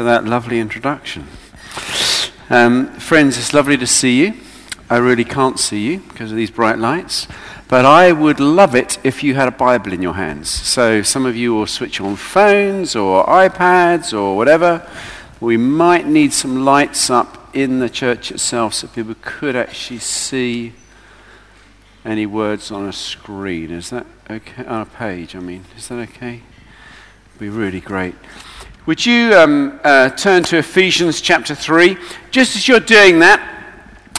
for that lovely introduction. Um, friends, it's lovely to see you. I really can't see you because of these bright lights, but I would love it if you had a Bible in your hands. So some of you will switch on phones or iPads or whatever. We might need some lights up in the church itself so people could actually see any words on a screen. Is that okay? On a page, I mean. Is that okay? It'd Be really great. Would you um, uh, turn to Ephesians chapter 3? Just as you're doing that,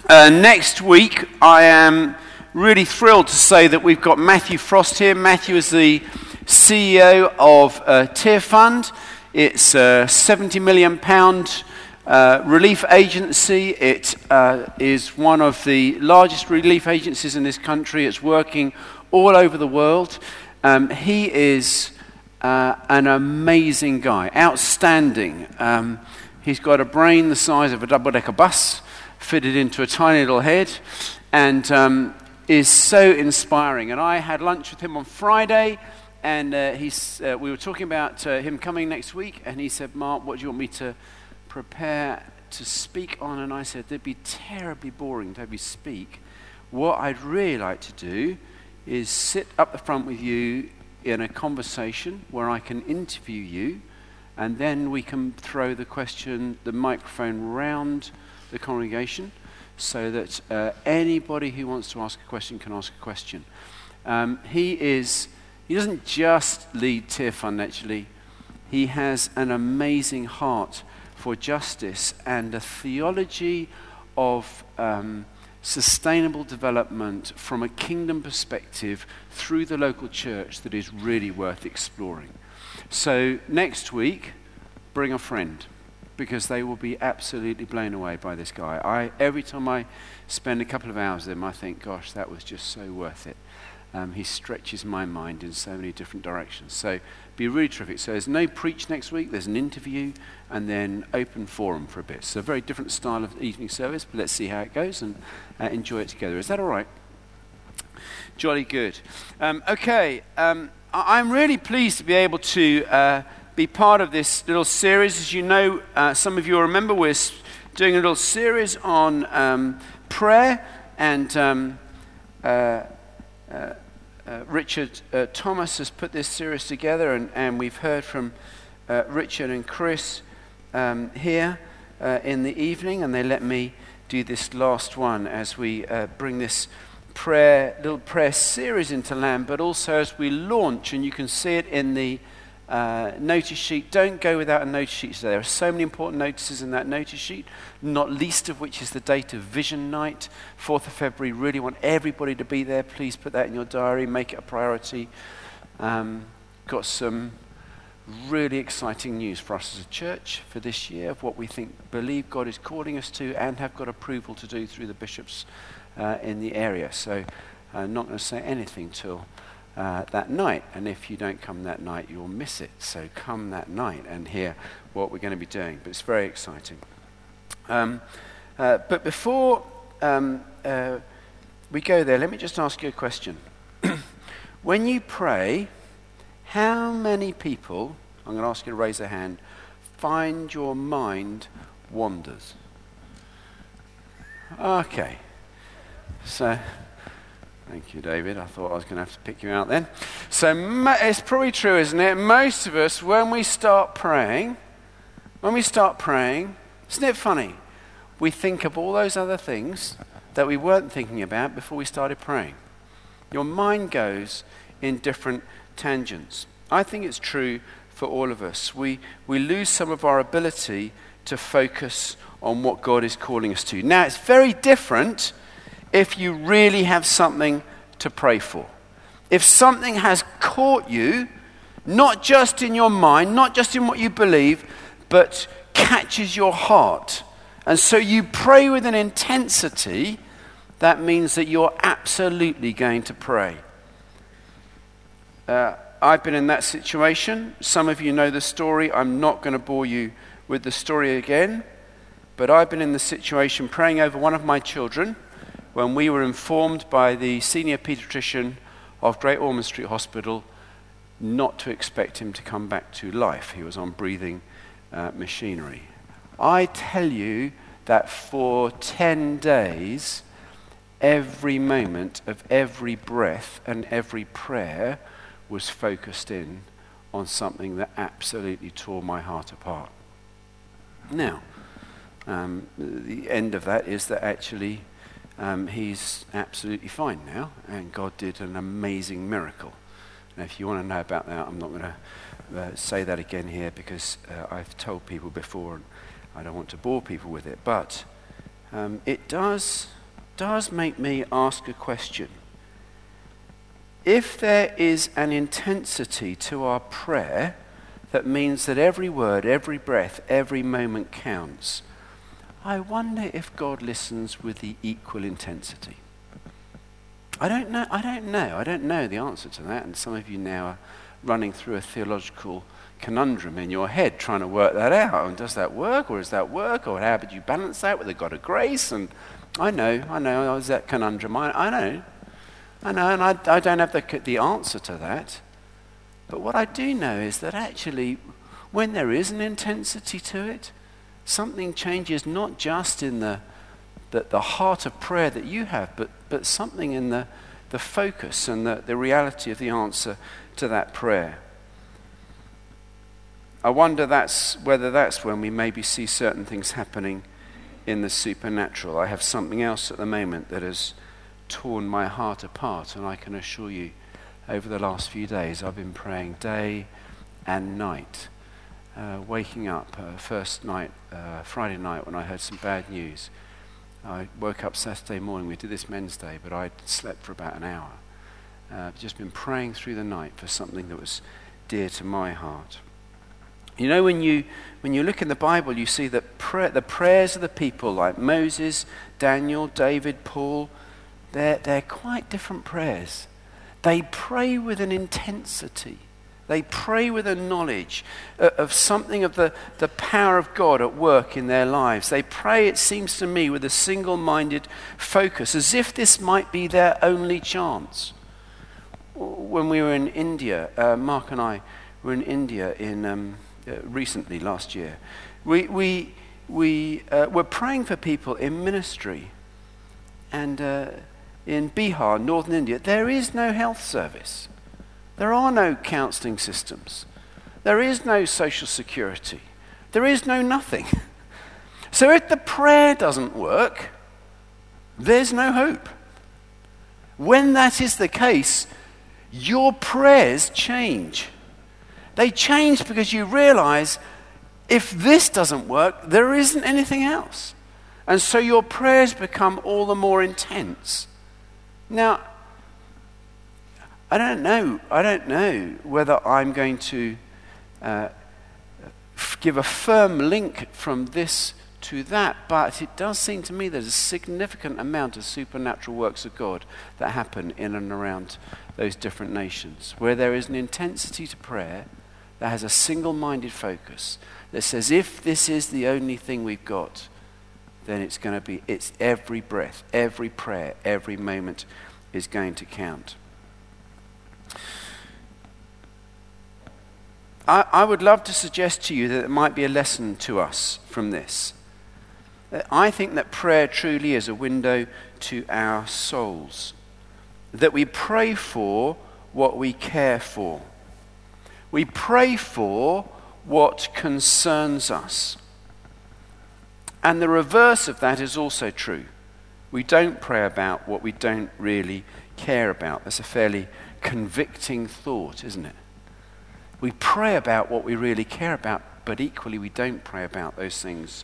uh, next week I am really thrilled to say that we've got Matthew Frost here. Matthew is the CEO of uh, Tearfund. It's a 70 million pound uh, relief agency. It uh, is one of the largest relief agencies in this country. It's working all over the world. Um, he is uh, an amazing guy, outstanding. Um, he's got a brain the size of a double decker bus fitted into a tiny little head and um, is so inspiring. And I had lunch with him on Friday. And uh, he's, uh, we were talking about uh, him coming next week, and he said, Mark, what do you want me to prepare to speak on? And I said, it'd be terribly boring to have you speak. What I'd really like to do is sit up the front with you in a conversation where I can interview you, and then we can throw the question, the microphone round the congregation so that uh, anybody who wants to ask a question can ask a question. Um, he is, he doesn't just lead Tearfund actually, he has an amazing heart for justice and a theology of um, sustainable development from a kingdom perspective through the local church that is really worth exploring. So, next week, bring a friend because they will be absolutely blown away by this guy. I, every time I spend a couple of hours with him, I think, gosh, that was just so worth it. Um, he stretches my mind in so many different directions. So, be really terrific. So, there's no preach next week, there's an interview, and then open forum for a bit. So, a very different style of evening service, but let's see how it goes and uh, enjoy it together. Is that all right? Jolly good. Um, okay, um, I- am really pleased to be able to uh, be part of this little series. As you know, uh, some of you remember, we're doing a little series on um, prayer and. Um, uh, uh, uh, Richard uh, Thomas has put this series together, and, and we've heard from uh, Richard and Chris um, here uh, in the evening, and they let me do this last one as we uh, bring this prayer, little prayer series into land, but also as we launch, and you can see it in the uh, notice sheet. Don't go without a notice sheet today. There are so many important notices in that notice sheet, not least of which is the date of Vision Night, 4th of February. Really want everybody to be there. Please put that in your diary, make it a priority. Um, got some really exciting news for us as a church for this year of what we think, believe God is calling us to, and have got approval to do through the bishops uh, in the area. So I'm not going to say anything till uh, that night. And if you don't come that night, you'll miss it. So come that night and hear what we're going to be doing. But it's very exciting. Um, uh, but before um, uh, we go there, let me just ask you a question. when you pray, how many people, I'm going to ask you to raise a hand, find your mind wanders? Okay. So Thank you, David. I thought I was going to have to pick you out then. So it's probably true, isn't it? Most of us, when we start praying, when we start praying, isn't it funny? We think of all those other things that we weren't thinking about before we started praying. Your mind goes in different tangents. I think it's true for all of us. We, we lose some of our ability to focus on what God is calling us to. Now, it's very different if you really have something to pray for. If something has caught you, not just in your mind, not just in what you believe, but catches your heart. And so you pray with an intensity, that means that you're absolutely going to pray. Uh, I've been in that situation. Some of you know the story. I'm not going to bore you with the story again. But I've been in the situation praying over one of my children when we were informed by the senior paediatrician of Great Ormond Street Hospital not to expect him to come back to life. He was on breathing uh, machinery. I tell you that for 10 days, every moment of every breath and every prayer was focused in on something that absolutely tore my heart apart. Now, um, the end of that is that actually um, he's absolutely fine now, and God did an amazing miracle. Now, if you want to know about that, I'm not going to uh, say that again here because uh, I've told people before and I don't want to bore people with it. But um, it does, does make me ask a question. If there is an intensity to our prayer that means that every word, every breath, every moment counts, I wonder if God listens with the equal intensity. I don't know. I don't know. I don't know the answer to that. And some of you now are running through a theological conundrum in your head trying to work that out. And does that work, or does that work, or how would you balance that with the God of grace? And I know, I know, is that conundrum. I, I know, I know, and I, I don't have the, the answer to that. But what I do know is that actually, when there is an intensity to it, something changes not just in the, the, the heart of prayer that you have, but, but something in the, the focus and the, the reality of the answer to that prayer. I wonder that's, whether that's when we maybe see certain things happening in the supernatural. I have something else at the moment that has torn my heart apart, and I can assure you, over the last few days, I've been praying day and night uh, waking up uh, first night, uh, Friday night, when I heard some bad news. I woke up Saturday morning. We did this men's day, but I slept for about an hour. Uh, just been praying through the night for something that was dear to my heart. You know, when you, when you look in the Bible, you see that prayer, the prayers of the people, like Moses, Daniel, David, Paul, they're, they're quite different prayers. They pray with an intensity they pray with a knowledge of something of the, the power of God at work in their lives. They pray, it seems to me, with a single minded focus, as if this might be their only chance. When we were in India, uh, Mark and I were in India in, um, uh, recently, last year. We, we, we uh, were praying for people in ministry. And uh, in Bihar, northern India, there is no health service. There are no counseling systems. There is no social security. There is no nothing. So if the prayer doesn't work, there's no hope. When that is the case, your prayers change. They change because you realize if this doesn't work, there isn't anything else. And so your prayers become all the more intense. Now, I don't know. I don't know whether I'm going to uh, give a firm link from this to that, but it does seem to me there's a significant amount of supernatural works of God that happen in and around those different nations, where there is an intensity to prayer that has a single minded focus that says, if this is the only thing we've got, then it's going to be, it's every breath, every prayer, every moment is going to count. I, I would love to suggest to you that it might be a lesson to us from this. I think that prayer truly is a window to our souls. That we pray for what we care for. We pray for what concerns us. And the reverse of that is also true. We don't pray about what we don't really care about. That's a fairly convicting thought, isn't it? We pray about what we really care about, but equally we don't pray about those things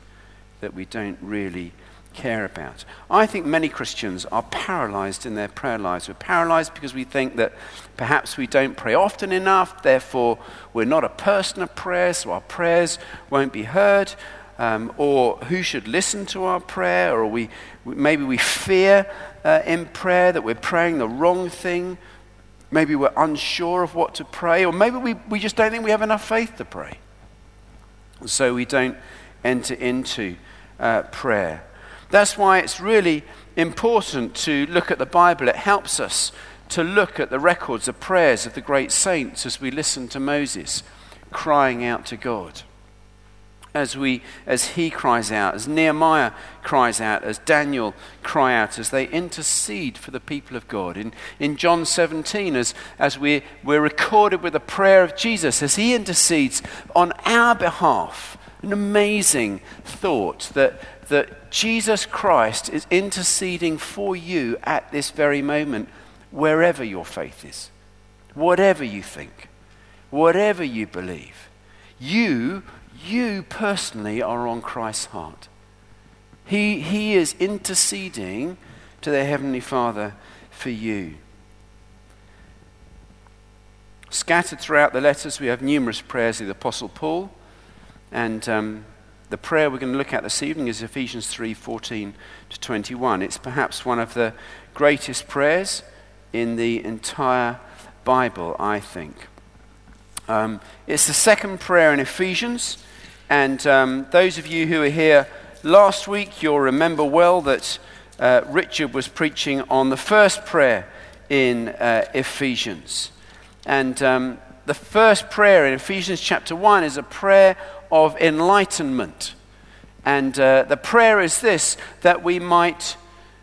that we don't really care about. I think many Christians are paralyzed in their prayer lives. We're paralyzed because we think that perhaps we don't pray often enough, therefore, we're not a person of prayer, so our prayers won't be heard. Um, or who should listen to our prayer, or we, maybe we fear uh, in prayer that we're praying the wrong thing, Maybe we're unsure of what to pray, or maybe we, we just don't think we have enough faith to pray. So we don't enter into uh, prayer. That's why it's really important to look at the Bible. It helps us to look at the records of prayers of the great saints as we listen to Moses crying out to God. As, we, as he cries out, as Nehemiah cries out, as Daniel cry out, as they intercede for the people of God. In, in John 17, as, as we, we're recorded with the prayer of Jesus, as he intercedes on our behalf. An amazing thought that, that Jesus Christ is interceding for you at this very moment, wherever your faith is, whatever you think, whatever you believe. You you personally are on Christ's heart. He, he is interceding to the Heavenly Father for you. Scattered throughout the letters, we have numerous prayers of the Apostle Paul. And um, the prayer we're going to look at this evening is Ephesians 3 14 to 21. It's perhaps one of the greatest prayers in the entire Bible, I think. Um, it's the second prayer in Ephesians. And um, those of you who were here last week, you'll remember well that uh, Richard was preaching on the first prayer in uh, Ephesians. And um, the first prayer in Ephesians chapter 1 is a prayer of enlightenment. And uh, the prayer is this that we might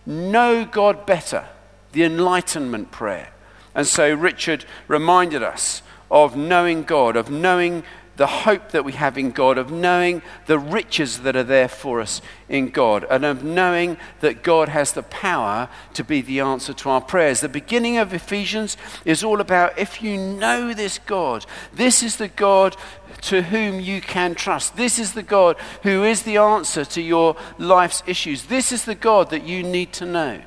know God better, the enlightenment prayer. And so Richard reminded us of knowing God, of knowing the hope that we have in God, of knowing the riches that are there for us in God, and of knowing that God has the power to be the answer to our prayers. The beginning of Ephesians is all about if you know this God, this is the God to whom you can trust. This is the God who is the answer to your life's issues. This is the God that you need to know.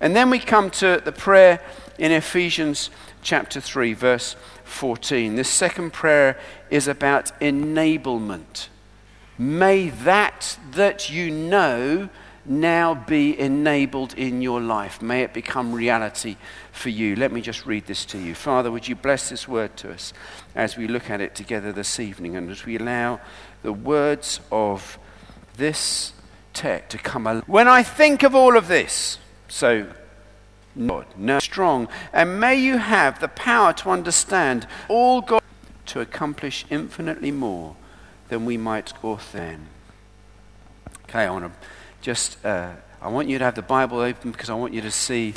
And then we come to the prayer in Ephesians chapter 3, verse 14. This second prayer is about enablement. May that that you know now be enabled in your life. May it become reality for you. Let me just read this to you. Father, would you bless this word to us as we look at it together this evening and as we allow the words of this text to come alive. When I think of all of this, so Lord, no strong, and may you have the power to understand all God to accomplish infinitely more than we might or then. Okay, I want to just uh, I want you to have the Bible open because I want you to see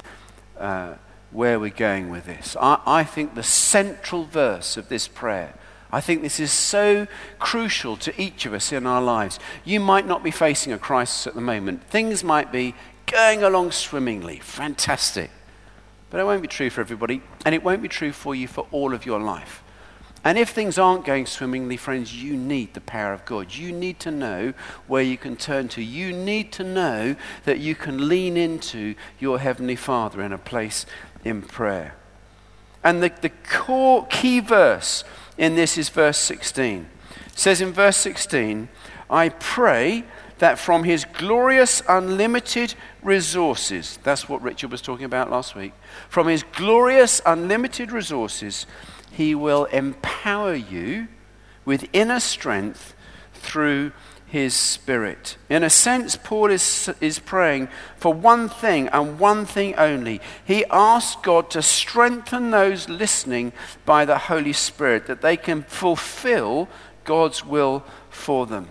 uh, where we're going with this. I, I think the central verse of this prayer. I think this is so crucial to each of us in our lives. You might not be facing a crisis at the moment. Things might be going along swimmingly. Fantastic. But it won't be true for everybody, and it won't be true for you for all of your life. And if things aren't going swimmingly, friends, you need the power of God. You need to know where you can turn to. You need to know that you can lean into your Heavenly Father in a place in prayer. And the, the core key verse in this is verse 16. It says in verse 16, I pray that from his glorious, unlimited resources, that's what Richard was talking about last week, from his glorious, unlimited resources, he will empower you with inner strength through his spirit. In a sense, Paul is, is praying for one thing and one thing only. He asks God to strengthen those listening by the Holy Spirit, that they can fulfill God's will for them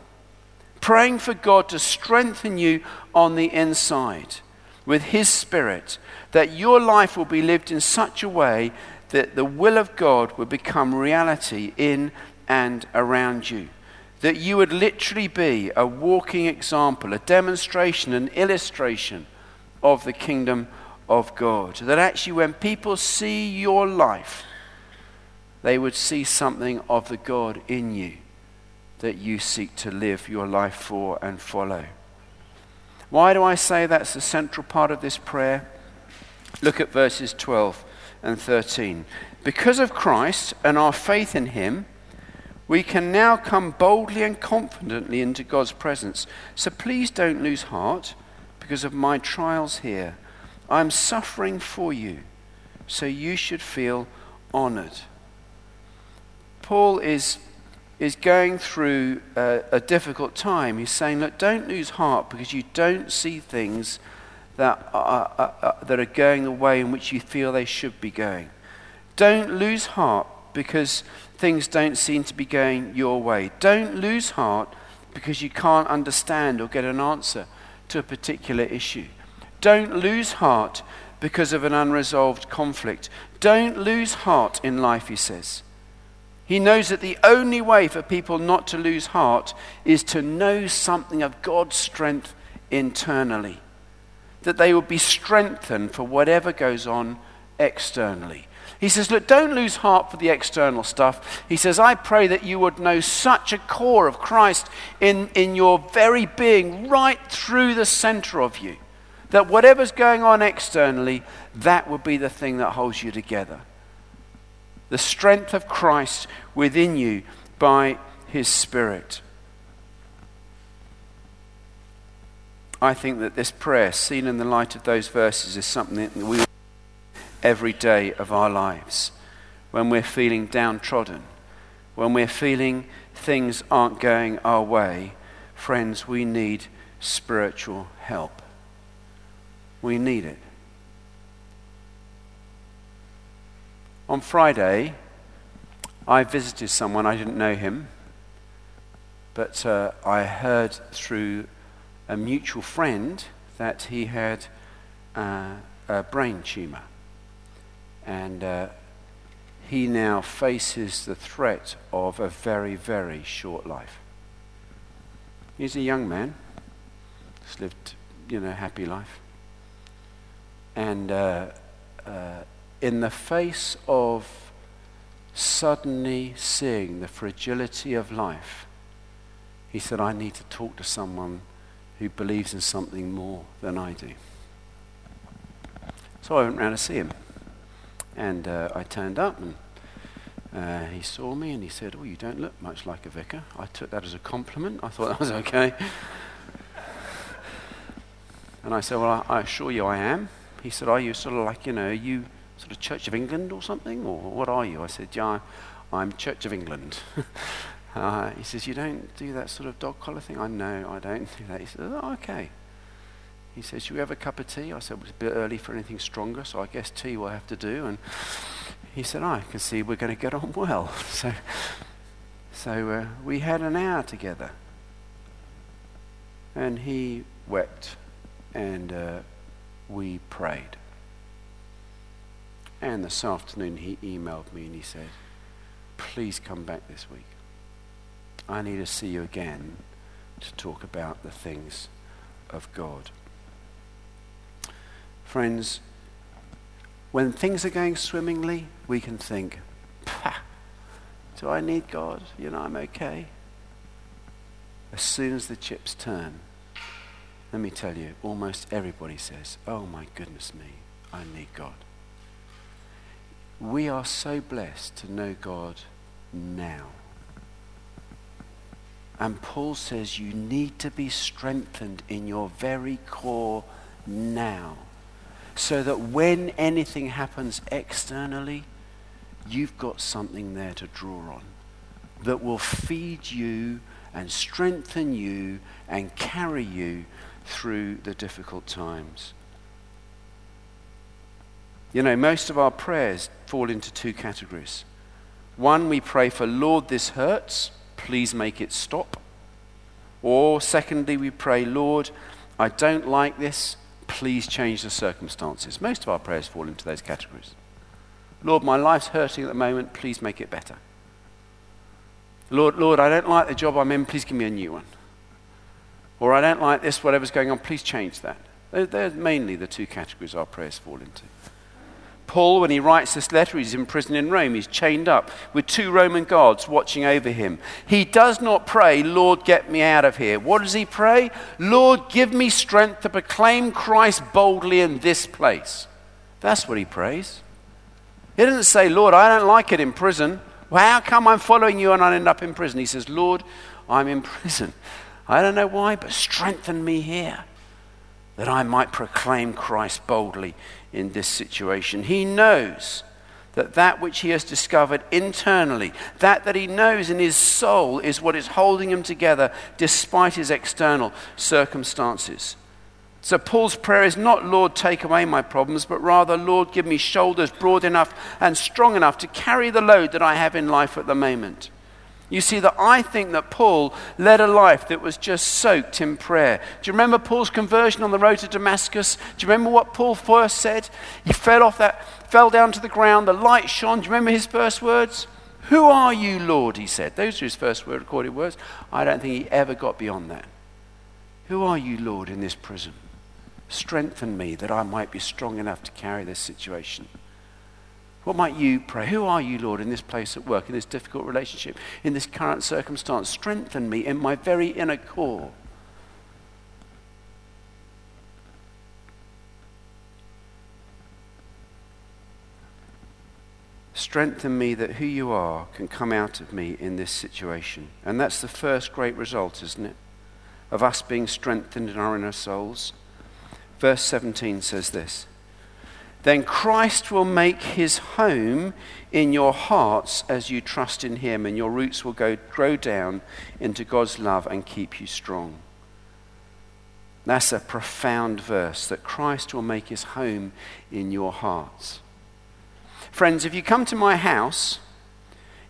praying for God to strengthen you on the inside with His Spirit, that your life will be lived in such a way that the will of God will become reality in and around you. That you would literally be a walking example, a demonstration, an illustration of the kingdom of God. That actually, when people see your life, they would see something of the God in you that you seek to live your life for and follow. Why do I say that's the central part of this prayer? Look at verses 12 and 13. Because of Christ and our faith in Him, we can now come boldly and confidently into God's presence. So please don't lose heart because of my trials here. I'm suffering for you, so you should feel honored. Paul is is going through a, a, difficult time, he's saying, Look, don't lose heart because you don't see things that are, are, that are going the way in which you feel they should be going. Don't lose heart because things don't seem to be going your way. Don't lose heart because you can't understand or get an answer to a particular issue. Don't lose heart because of an unresolved conflict. Don't lose heart in life, he says. He knows that the only way for people not to lose heart is to know something of God's strength internally, that they will be strengthened for whatever goes on externally. He says, Look, don't lose heart for the external stuff. He says, I pray that you would know such a core of Christ in, in your very being, right through the center of you, that whatever's going on externally, that would be the thing that holds you together. The strength of Christ within you by his Spirit. I think that this prayer, seen in the light of those verses, is something that we every day of our lives. When we're feeling downtrodden, when we're feeling things aren't going our way, friends, we need spiritual help. We need it. On Friday, I visited someone, I didn't know him, but uh, I heard through a mutual friend that he had uh, a brain tumor. And uh, he now faces the threat of a very, very short life. He's a young man, he's lived, you know, happy life. And uh, uh, in the face of suddenly seeing the fragility of life, he said, I need to talk to someone who believes in something more than I do. So I went round to see him. And uh, I turned up and uh, he saw me and he said, Oh, you don't look much like a vicar. I took that as a compliment. I thought that was okay. and I said, Well, I, I, assure you I am. He said, Are you sort of like, you know, you sort of Church of England or something? Or what are you? I said, Yeah, I'm Church of England. uh, he says, You don't do that sort of dog collar thing? I know, I don't do that. He says, Oh, okay. He says, Should we have a cup of tea? I said, It was a bit early for anything stronger, so I guess tea will have to do. And he said, oh, I can see we're going to get on well. So, so uh, we had an hour together. And he wept, and uh, we prayed. And this afternoon he emailed me and he said, Please come back this week. I need to see you again to talk about the things of God. Friends, when things are going swimmingly, we can think, do I need God? You know, I'm okay. As soon as the chips turn, let me tell you, almost everybody says, oh my goodness me, I need God. We are so blessed to know God now. And Paul says you need to be strengthened in your very core now so that when anything happens externally, you've got something there to draw on that will feed you and strengthen you and carry you through the difficult times. You know, most of our prayers fall into two categories. One, we pray for, Lord, this hurts, please make it stop. Or, secondly, we pray, Lord, I don't like this, please change the circumstances. Most of our prayers fall into those categories. Lord, my life's hurting at the moment, please make it better. Lord, Lord, I don't like the job I'm in, please give me a new one. Or I don't like this, whatever's going on, please change that. They're, mainly the two categories our prayers fall into. Paul, when he writes this letter, he's in prison in Rome. He's chained up with two Roman guards watching over him. He does not pray, Lord, get me out of here. What does he pray? Lord, give me strength to proclaim Christ boldly in this place. That's what he prays. He doesn't say, Lord, I don't like it in prison. Well, how come I'm following you and I end up in prison? He says, Lord, I'm in prison. I don't know why, but strengthen me here that I might proclaim Christ boldly in this situation. He knows that that which he has discovered internally, that that he knows in his soul, is what is holding him together despite his external circumstances. So Paul's prayer is not, Lord, take away my problems, but rather, Lord, give me shoulders broad enough and strong enough to carry the load that I have in life at the moment. You see, that I think that Paul led a life that was just soaked in prayer. Do you remember Paul's conversion on the road to Damascus? Do you remember what Paul first said? He fell off that, fell down to the ground, the light shone. Do you remember his first words? Who are you, Lord? He said. Those are his first recorded words. I don't think he ever got beyond that. Who are you, Lord, in this prison? Strengthen me that I might be strong enough to carry this situation. What might you pray? Who are you, Lord, in this place at work, in this difficult relationship, in this current circumstance? Strengthen me in my very inner core. Strengthen me that who you are can come out of me in this situation. And that's the first great result, isn't it? Of us being strengthened in our inner souls. Verse 17 says this then Christ will make his home in your hearts as you trust in him, and your roots will go, grow down into God's love and keep you strong. That's a profound verse that Christ will make his home in your hearts. Friends, if you come to my house,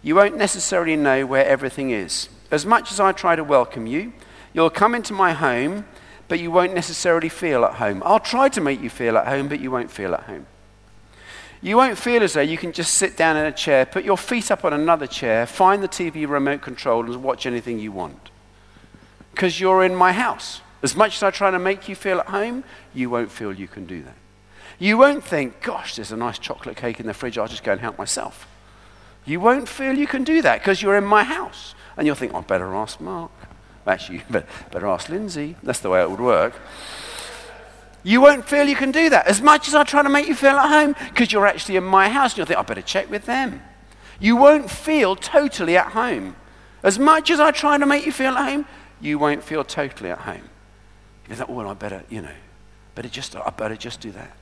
you won't necessarily know where everything is. As much as I try to welcome you, you'll come into my home but you won't necessarily feel at home. I'll try to make you feel at home, but you won't feel at home. You won't feel as though you can just sit down in a chair, put your feet up on another chair, find the TV remote control, and watch anything you want. Because you're in my house. As much as I try to make you feel at home, you won't feel you can do that. You won't think, gosh, there's a nice chocolate cake in the fridge, I'll just go and help myself. You won't feel you can do that because you're in my house. And you'll think, "I'd better ask Mark. Actually, you better ask Lindsay. That's the way it would work. You won't feel you can do that. As much as I try to make you feel at home, because you're actually in my house, and you'll think, I better check with them. You won't feel totally at home. As much as I try to make you feel at home, you won't feel totally at home. You think, oh, well, I better, you know, better just, I better just do that.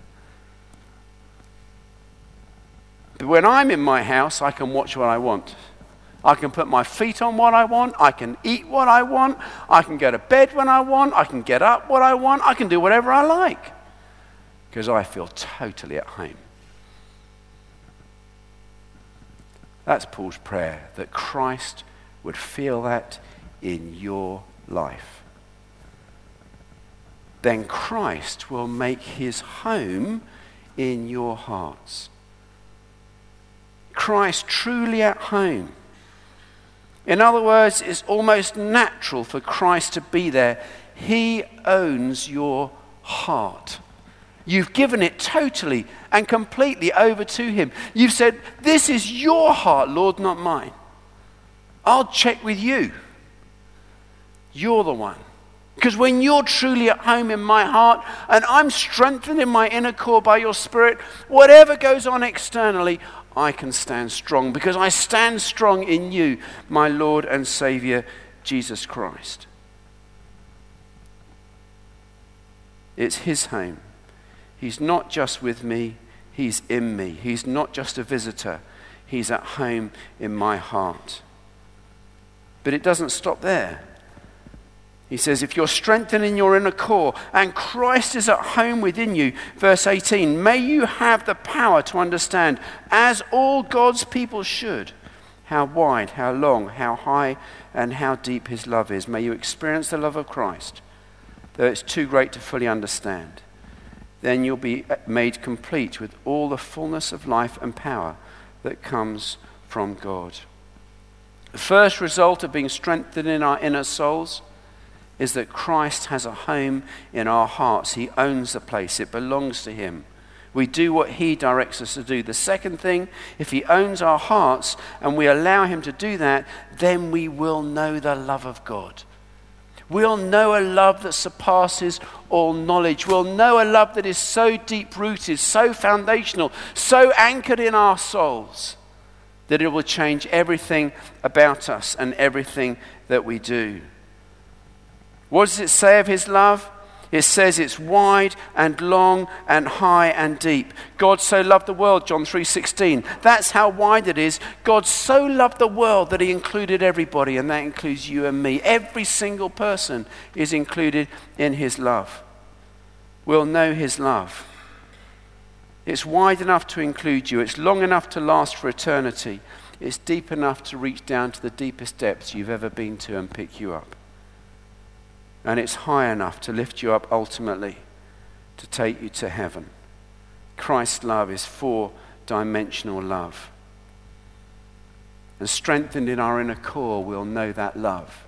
But when I'm in my house, I can watch what I want. I can put my feet on what I want. I can eat what I want. I can go to bed when I want. I can get up what I want. I can do whatever I like because I feel totally at home. That's Paul's prayer that Christ would feel that in your life. Then Christ will make his home in your hearts. Christ truly at home in other words, it's almost natural for Christ to be there. He owns your heart. You've given it totally and completely over to Him. You've said, This is your heart, Lord, not mine. I'll check with you. You're the one. Because when you're truly at home in my heart and I'm strengthened in my inner core by your Spirit, whatever goes on externally, I can stand strong because I stand strong in you, my Lord and Savior, Jesus Christ. It's His home. He's not just with me, He's in me. He's not just a visitor, He's at home in my heart. But it doesn't stop there. He says, if you're strengthening your inner core and Christ is at home within you, verse 18, may you have the power to understand, as all God's people should, how wide, how long, how high, and how deep his love is. May you experience the love of Christ, though it's too great to fully understand. Then you'll be made complete with all the fullness of life and power that comes from God. The first result of being strengthened in our inner souls is that Christ has a home in our hearts. He owns the place, it belongs to Him. We do what He directs us to do. The second thing, if He owns our hearts and we allow Him to do that, then we will know the love of God. We'll know a love that surpasses all knowledge. We'll know a love that is so deep rooted, so foundational, so anchored in our souls that it will change everything about us and everything that we do. What does it say of his love? It says it's wide and long and high and deep. God so loved the world, John 3:16. That's how wide it is. God so loved the world that he included everybody and that includes you and me. Every single person is included in his love. We'll know his love. It's wide enough to include you. It's long enough to last for eternity. it's deep enough to reach down to the deepest depths you've ever been to and pick you up. And it's high enough to lift you up ultimately to take you to heaven. Christ's love is four dimensional love. And strengthened in our inner core, we'll know that love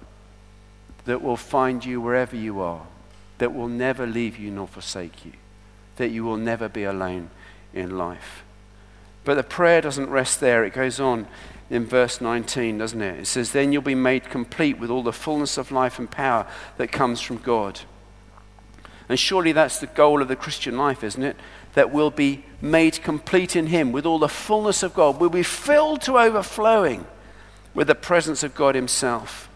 that will find you wherever you are, that will never leave you nor forsake you, that you will never be alone in life. But the prayer doesn't rest there. It goes on in verse 19, doesn't it? It says, Then you'll be made complete with all the fullness of life and power that comes from God. And surely that's the goal of the Christian life, isn't it? That we'll be made complete in Him with all the fullness of God. We'll be filled to overflowing with the presence of God Himself.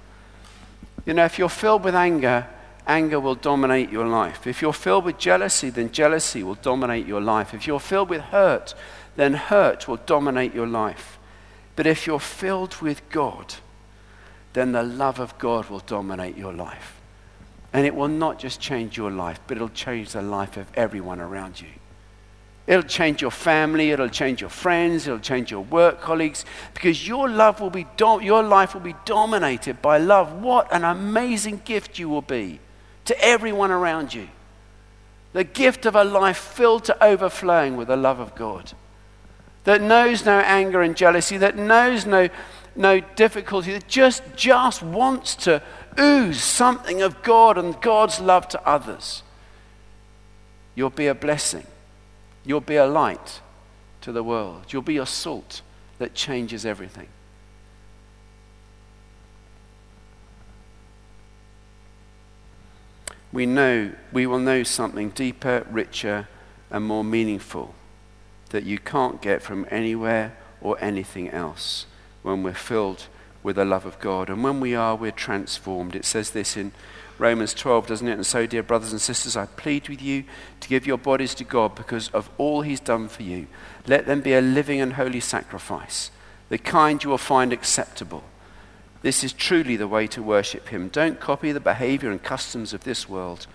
You know, if you're filled with anger, anger will dominate your life. If you're filled with jealousy, then jealousy will dominate your life. If you're filled with hurt, then hurt will dominate your life. But if you're filled with God, then the love of God will dominate your life. And it will not just change your life, but it'll change the life of everyone around you. It'll change your family, it'll change your friends, it'll change your work colleagues, because your, love will be do- your life will be dominated by love. What an amazing gift you will be to everyone around you. The gift of a life filled to overflowing with the love of God that knows no anger and jealousy, that knows no, no difficulty, that just, just wants to ooze something of God and God's love to others. You'll be a blessing. You'll be a light to the world. You'll be a salt that changes everything. We know we will know something deeper, richer, and more meaningful that you can't get from anywhere or anything else when we're filled with the love of God. And when we are, we're transformed. It says this in Romans 12, doesn't it? And so, dear brothers and sisters, I plead with you to give your bodies to God because of all He's done for you. Let them be a living and holy sacrifice, the kind you will find acceptable. This is truly the way to worship Him. Don't copy the behavior and customs of this world,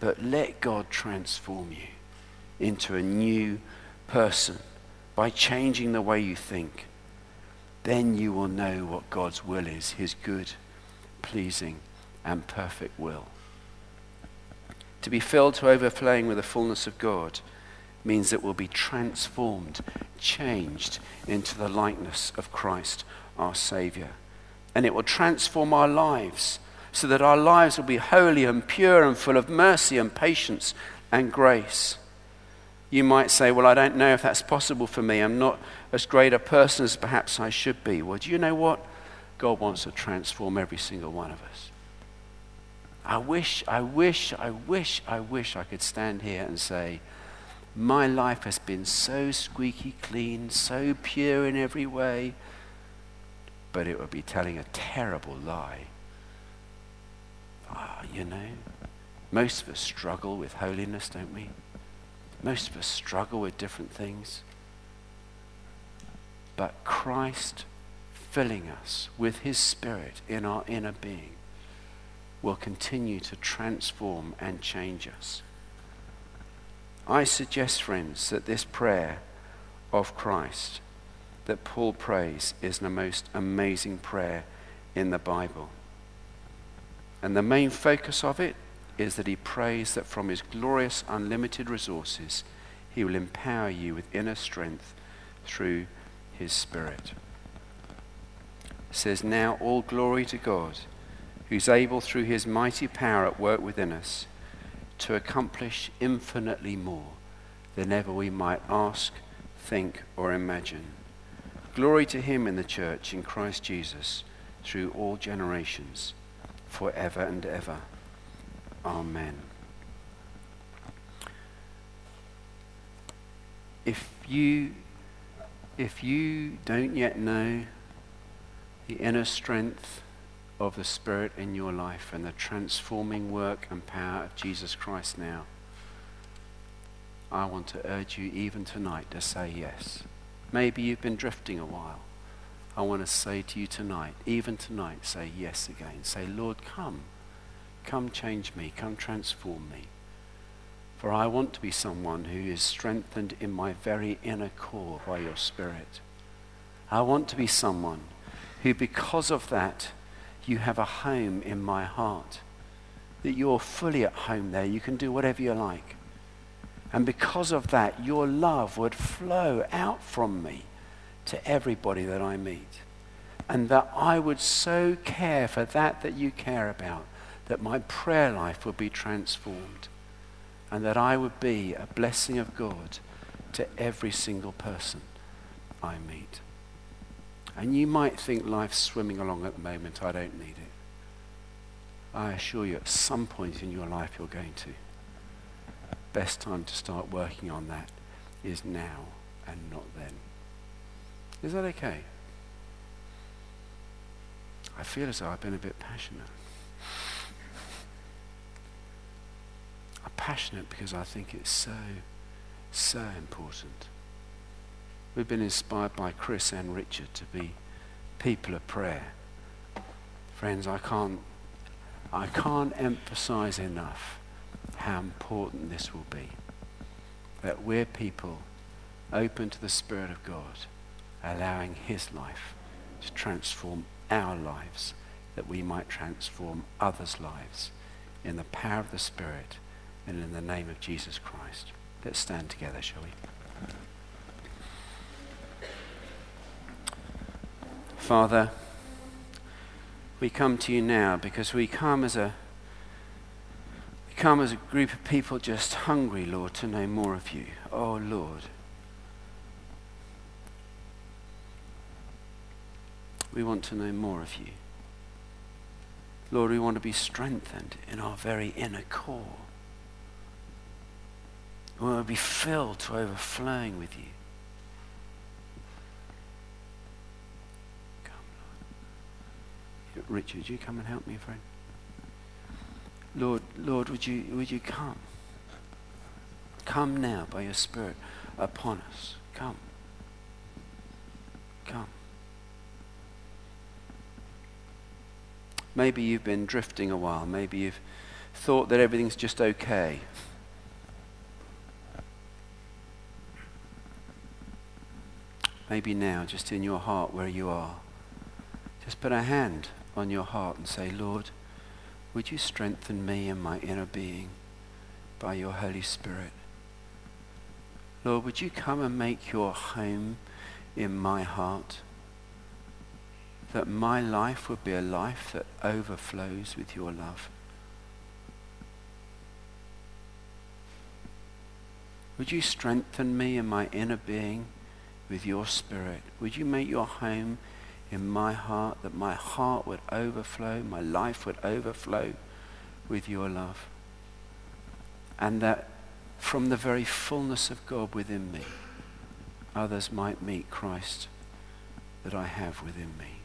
but let God transform you into a new person by changing the way you think, then you will know what God's will is his good, pleasing, and perfect will. To be filled to overflowing with the fullness of God means that we'll be transformed, changed into the likeness of Christ, our Savior. And it will transform our lives so that our lives will be holy and pure and full of mercy and patience and grace. You might say, Well, I don't know if that's possible for me. I'm not as great a person as perhaps I should be. Well, do you know what? God wants to transform every single one of us. I wish, I wish, I wish, I wish I could stand here and say, My life has been so squeaky clean, so pure in every way, but it would be telling a terrible lie. Ah, you know, most of us struggle with holiness, don't we? Most of us struggle with different things. But Christ filling us with his Spirit in our inner being will continue to transform and change us. I suggest, friends, that this prayer of Christ that Paul prays is the most amazing prayer in the Bible. And the main focus of it is that he prays that from his glorious, unlimited resources, he will empower you with inner strength through his Spirit. It says, Now all glory to God, who's able through his mighty power at work within us to accomplish infinitely more than ever we might ask, think, or imagine. Glory to him in the church in Christ Jesus through all generations, forever and ever. Amen. If you, if you don't yet know the inner strength of the Spirit in your life and the transforming work and power of Jesus Christ now, I want to urge you even tonight to say yes. Maybe you've been drifting a while. I want to say to you tonight, even tonight, say yes again. Say, Lord, come. Come change me, come transform me. For I want to be someone who is strengthened in my very inner core by your Spirit. I want to be someone who, because of that, you have a home in my heart. That you're fully at home there. You can do whatever you like. And because of that, your love would flow out from me to everybody that I meet. And that I would so care for that that you care about, that my prayer life would be transformed. And that I would be a blessing of God to every single person I meet. And you might think life's swimming along at the moment. I don't need it. I assure you, at some point in your life, you're going to. Best time to start working on that is now and not then. Is that okay? I feel as though I've been a bit passionate. Passionate because I think it's so, so important. We've been inspired by Chris and Richard to be people of prayer. Friends, I can't, I can't emphasize enough how important this will be. That we're people open to the Spirit of God, allowing His life to transform our lives, that we might transform others' lives in the power of the Spirit and in the name of Jesus Christ. Let's stand together, shall we? Father, we come to you now because we come as a we come as a group of people just hungry, Lord, to know more of you. Oh Lord. We want to know more of you. Lord, we want to be strengthened in our very inner core. We to be filled to overflowing with you. Come, Lord. Richard, you come and help me, friend? Lord, Lord, would you, would you come? Come now by your Spirit upon us. Come. Come. Maybe you've been drifting a while. Maybe you've thought that everything's just okay. Maybe now, just in your heart where you are, just put a hand on your heart and say, Lord, would you strengthen me in my inner being by your Holy Spirit? Lord, would you come and make your home in my heart? That my life would be a life that overflows with your love. Would you strengthen me in my inner being with your spirit? Would you make your home in my heart, that my heart would overflow, my life would overflow with your love. And that from the very fullness of God within me, others might meet Christ that I have within me.